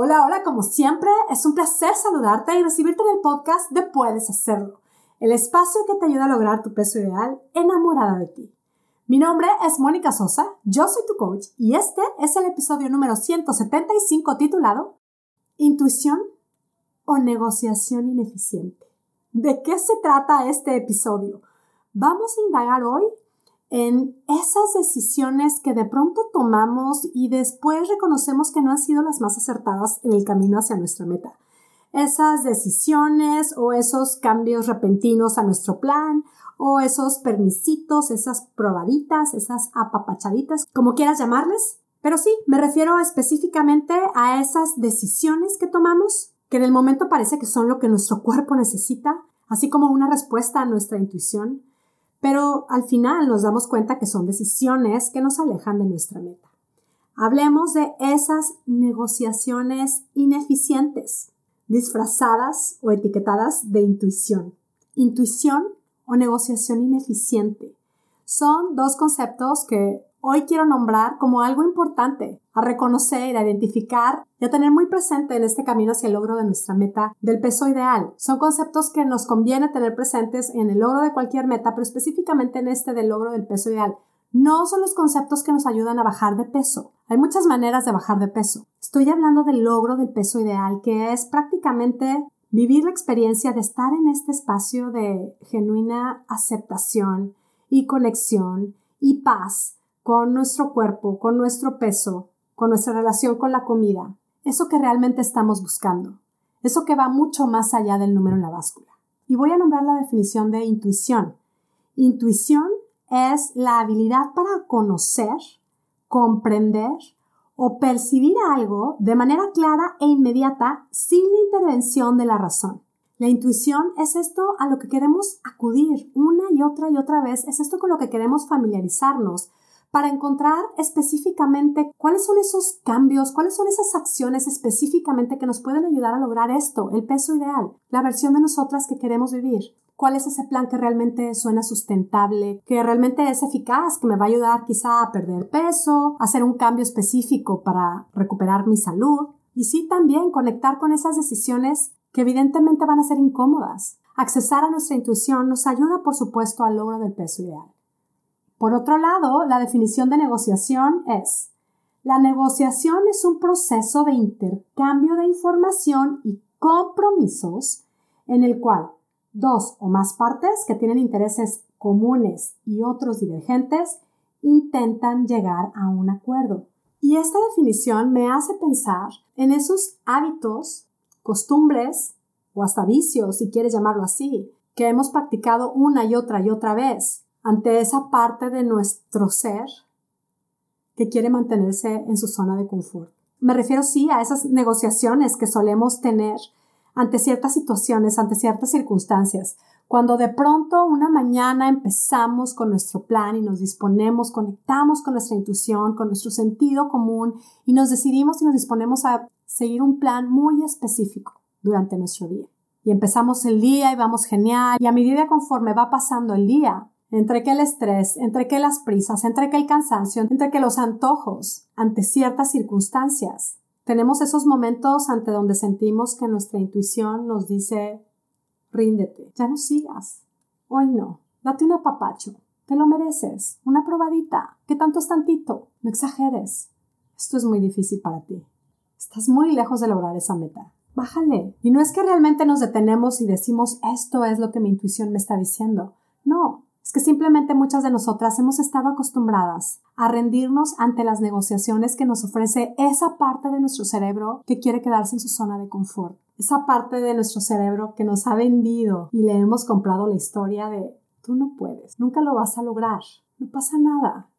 Hola, hola, como siempre, es un placer saludarte y recibirte en el podcast de Puedes Hacerlo, el espacio que te ayuda a lograr tu peso ideal enamorada de ti. Mi nombre es Mónica Sosa, yo soy tu coach y este es el episodio número 175 titulado Intuición o negociación ineficiente. ¿De qué se trata este episodio? Vamos a indagar hoy en esas decisiones que de pronto tomamos y después reconocemos que no han sido las más acertadas en el camino hacia nuestra meta. Esas decisiones o esos cambios repentinos a nuestro plan o esos permisitos, esas probaditas, esas apapachaditas, como quieras llamarles. Pero sí, me refiero específicamente a esas decisiones que tomamos que en el momento parece que son lo que nuestro cuerpo necesita, así como una respuesta a nuestra intuición, pero al final nos damos cuenta que son decisiones que nos alejan de nuestra meta. Hablemos de esas negociaciones ineficientes, disfrazadas o etiquetadas de intuición. Intuición o negociación ineficiente. Son dos conceptos que hoy quiero nombrar como algo importante a reconocer, a identificar y a tener muy presente en este camino hacia el logro de nuestra meta del peso ideal. Son conceptos que nos conviene tener presentes en el logro de cualquier meta, pero específicamente en este del logro del peso ideal. No son los conceptos que nos ayudan a bajar de peso. Hay muchas maneras de bajar de peso. Estoy hablando del logro del peso ideal, que es prácticamente vivir la experiencia de estar en este espacio de genuina aceptación y conexión y paz con nuestro cuerpo, con nuestro peso, con nuestra relación con la comida, eso que realmente estamos buscando, eso que va mucho más allá del número en la báscula. Y voy a nombrar la definición de intuición. Intuición es la habilidad para conocer, comprender o percibir algo de manera clara e inmediata sin la intervención de la razón. La intuición es esto a lo que queremos acudir una y otra y otra vez, es esto con lo que queremos familiarizarnos, para encontrar específicamente cuáles son esos cambios, cuáles son esas acciones específicamente que nos pueden ayudar a lograr esto, el peso ideal, la versión de nosotras que queremos vivir. ¿Cuál es ese plan que realmente suena sustentable, que realmente es eficaz, que me va a ayudar quizá a perder peso, a hacer un cambio específico para recuperar mi salud? Y sí también conectar con esas decisiones que evidentemente van a ser incómodas. Accesar a nuestra intuición nos ayuda, por supuesto, al logro del peso ideal. Por otro lado, la definición de negociación es, la negociación es un proceso de intercambio de información y compromisos en el cual dos o más partes que tienen intereses comunes y otros divergentes intentan llegar a un acuerdo. Y esta definición me hace pensar en esos hábitos, costumbres o hasta vicios, si quieres llamarlo así, que hemos practicado una y otra y otra vez ante esa parte de nuestro ser que quiere mantenerse en su zona de confort. Me refiero sí a esas negociaciones que solemos tener ante ciertas situaciones, ante ciertas circunstancias. Cuando de pronto una mañana empezamos con nuestro plan y nos disponemos, conectamos con nuestra intuición, con nuestro sentido común y nos decidimos y nos disponemos a seguir un plan muy específico durante nuestro día. Y empezamos el día y vamos genial y a medida conforme va pasando el día, entre que el estrés, entre que las prisas, entre que el cansancio, entre que los antojos ante ciertas circunstancias. Tenemos esos momentos ante donde sentimos que nuestra intuición nos dice, ríndete, ya no sigas, hoy no, date un apapacho, te lo mereces, una probadita, ¿qué tanto es tantito? No exageres. Esto es muy difícil para ti. Estás muy lejos de lograr esa meta. Bájale. Y no es que realmente nos detenemos y decimos esto es lo que mi intuición me está diciendo. No, es que simplemente muchas de nosotras hemos estado acostumbradas a rendirnos ante las negociaciones que nos ofrece esa parte de nuestro cerebro que quiere quedarse en su zona de confort. Esa parte de nuestro cerebro que nos ha vendido y le hemos comprado la historia de tú no puedes, nunca lo vas a lograr, no pasa nada.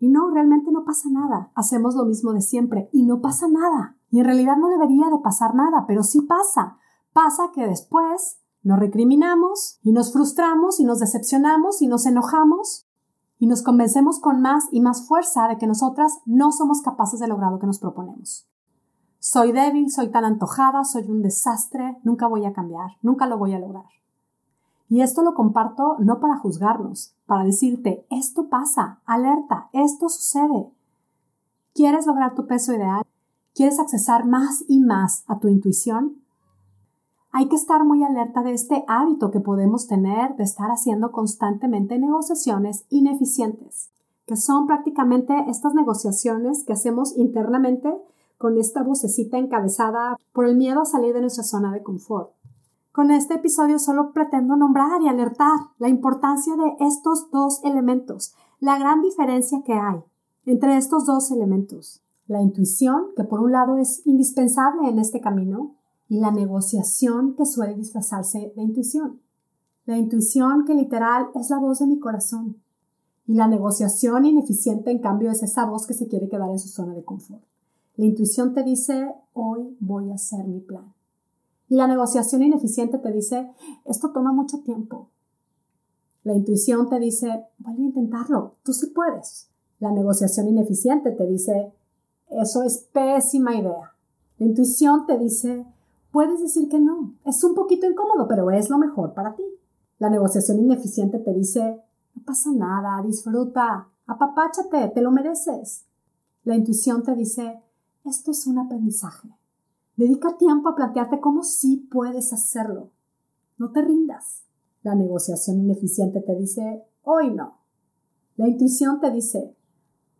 Y no, realmente no pasa nada. Hacemos lo mismo de siempre y no pasa nada. Y en realidad no debería de pasar nada, pero sí pasa. Pasa que después nos recriminamos y nos frustramos y nos decepcionamos y nos enojamos y nos convencemos con más y más fuerza de que nosotras no somos capaces de lograr lo que nos proponemos. Soy débil, soy tan antojada, soy un desastre, nunca voy a cambiar, nunca lo voy a lograr. Y esto lo comparto no para juzgarnos, para decirte, esto pasa, alerta, esto sucede. ¿Quieres lograr tu peso ideal? ¿Quieres accesar más y más a tu intuición? Hay que estar muy alerta de este hábito que podemos tener de estar haciendo constantemente negociaciones ineficientes, que son prácticamente estas negociaciones que hacemos internamente con esta vocecita encabezada por el miedo a salir de nuestra zona de confort. Con este episodio solo pretendo nombrar y alertar la importancia de estos dos elementos, la gran diferencia que hay entre estos dos elementos la intuición, que por un lado es indispensable en este camino, y la negociación, que suele disfrazarse de intuición. La intuición, que literal es la voz de mi corazón, y la negociación ineficiente, en cambio, es esa voz que se quiere quedar en su zona de confort. La intuición te dice, hoy voy a hacer mi plan. Y la negociación ineficiente te dice, esto toma mucho tiempo. La intuición te dice, vuelve a intentarlo, tú sí puedes. La negociación ineficiente te dice, eso es pésima idea. La intuición te dice, puedes decir que no, es un poquito incómodo, pero es lo mejor para ti. La negociación ineficiente te dice, no pasa nada, disfruta, apapáchate, te lo mereces. La intuición te dice, esto es un aprendizaje. Dedica tiempo a plantearte cómo sí puedes hacerlo. No te rindas. La negociación ineficiente te dice, hoy no. La intuición te dice,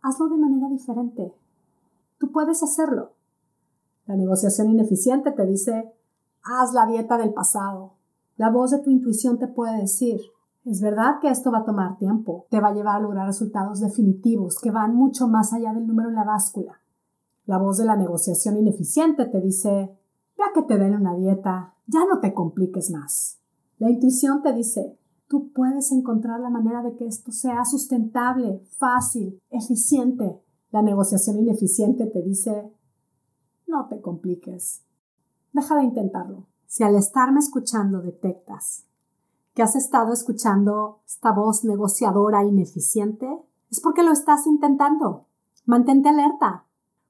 hazlo de manera diferente. Tú puedes hacerlo. La negociación ineficiente te dice, haz la dieta del pasado. La voz de tu intuición te puede decir, es verdad que esto va a tomar tiempo, te va a llevar a lograr resultados definitivos que van mucho más allá del número en la báscula. La voz de la negociación ineficiente te dice, ya que te den una dieta, ya no te compliques más. La intuición te dice, tú puedes encontrar la manera de que esto sea sustentable, fácil, eficiente. La negociación ineficiente te dice, no te compliques, deja de intentarlo. Si al estarme escuchando detectas que has estado escuchando esta voz negociadora ineficiente, es porque lo estás intentando. Mantente alerta.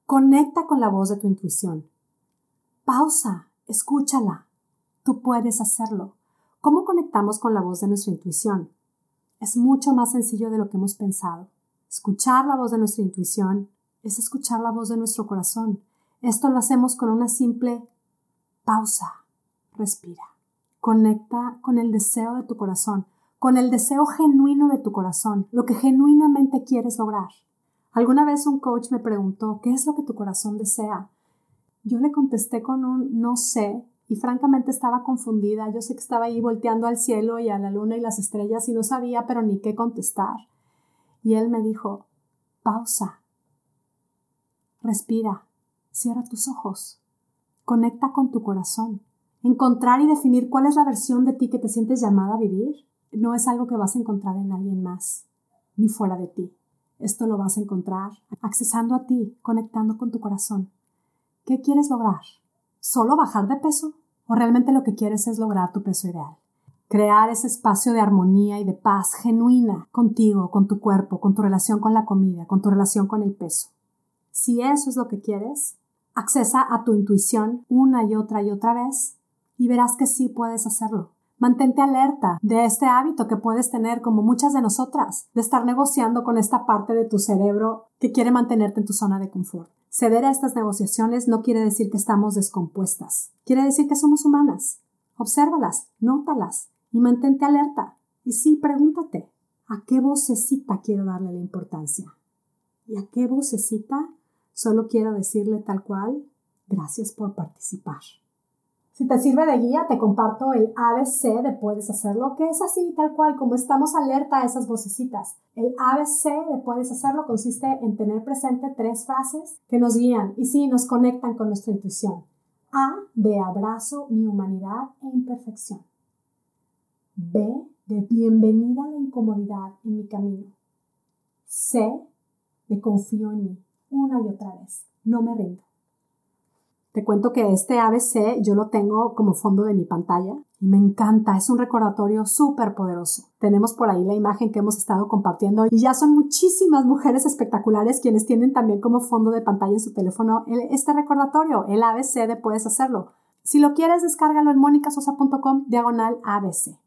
Conecta con la voz de tu intuición. Pausa, escúchala. Tú puedes hacerlo. ¿Cómo conectamos con la voz de nuestra intuición? Es mucho más sencillo de lo que hemos pensado. Escuchar la voz de nuestra intuición es escuchar la voz de nuestro corazón. Esto lo hacemos con una simple pausa. Respira. Conecta con el deseo de tu corazón, con el deseo genuino de tu corazón, lo que genuinamente quieres lograr. Alguna vez un coach me preguntó, ¿qué es lo que tu corazón desea? Yo le contesté con un no sé y francamente estaba confundida. Yo sé que estaba ahí volteando al cielo y a la luna y las estrellas y no sabía pero ni qué contestar. Y él me dijo, pausa, respira, cierra tus ojos, conecta con tu corazón. Encontrar y definir cuál es la versión de ti que te sientes llamada a vivir no es algo que vas a encontrar en alguien más, ni fuera de ti. Esto lo vas a encontrar accesando a ti, conectando con tu corazón. ¿Qué quieres lograr? ¿Solo bajar de peso? ¿O realmente lo que quieres es lograr tu peso ideal? crear ese espacio de armonía y de paz genuina contigo, con tu cuerpo, con tu relación con la comida, con tu relación con el peso. Si eso es lo que quieres, accesa a tu intuición una y otra y otra vez y verás que sí puedes hacerlo. Mantente alerta de este hábito que puedes tener como muchas de nosotras, de estar negociando con esta parte de tu cerebro que quiere mantenerte en tu zona de confort. Ceder a estas negociaciones no quiere decir que estamos descompuestas, quiere decir que somos humanas. Obsérvalas, nótalas, y mantente alerta. Y sí, pregúntate, ¿a qué vocecita quiero darle la importancia? ¿Y a qué vocecita solo quiero decirle tal cual, gracias por participar? Si te sirve de guía, te comparto el ABC de puedes hacerlo, que es así, tal cual, como estamos alerta a esas vocecitas. El ABC de puedes hacerlo consiste en tener presente tres frases que nos guían y sí, nos conectan con nuestra intuición. A de abrazo mi humanidad e imperfección. B de bienvenida a la incomodidad en mi camino. C de confío en mí una y otra vez. No me rindo. Te cuento que este ABC yo lo tengo como fondo de mi pantalla y me encanta, es un recordatorio súper poderoso. Tenemos por ahí la imagen que hemos estado compartiendo y ya son muchísimas mujeres espectaculares quienes tienen también como fondo de pantalla en su teléfono este recordatorio, el ABC de puedes hacerlo. Si lo quieres, descárgalo en monicasosa.com diagonal ABC.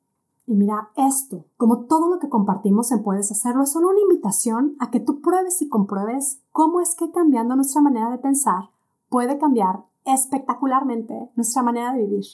Y mira, esto, como todo lo que compartimos en Puedes Hacerlo, es solo una invitación a que tú pruebes y compruebes cómo es que cambiando nuestra manera de pensar puede cambiar espectacularmente nuestra manera de vivir.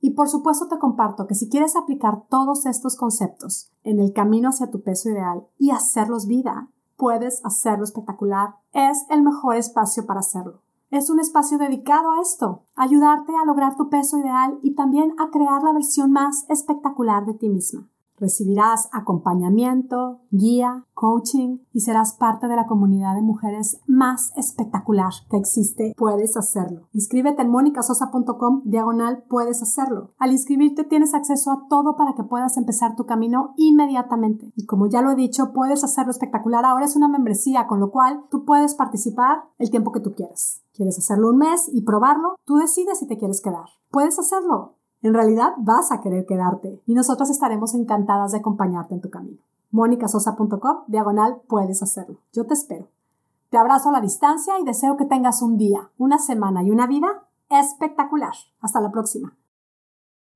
Y por supuesto te comparto que si quieres aplicar todos estos conceptos en el camino hacia tu peso ideal y hacerlos vida, puedes hacerlo espectacular. Es el mejor espacio para hacerlo. Es un espacio dedicado a esto, ayudarte a lograr tu peso ideal y también a crear la versión más espectacular de ti misma. Recibirás acompañamiento, guía, coaching y serás parte de la comunidad de mujeres más espectacular que existe. Puedes hacerlo. Inscríbete en monicasosa.com diagonal puedes hacerlo. Al inscribirte tienes acceso a todo para que puedas empezar tu camino inmediatamente. Y como ya lo he dicho, puedes hacerlo espectacular. Ahora es una membresía, con lo cual tú puedes participar el tiempo que tú quieras. ¿Quieres hacerlo un mes y probarlo? Tú decides si te quieres quedar. Puedes hacerlo. En realidad vas a querer quedarte y nosotros estaremos encantadas de acompañarte en tu camino. monicasosa.com, diagonal, puedes hacerlo. Yo te espero. Te abrazo a la distancia y deseo que tengas un día, una semana y una vida espectacular. Hasta la próxima.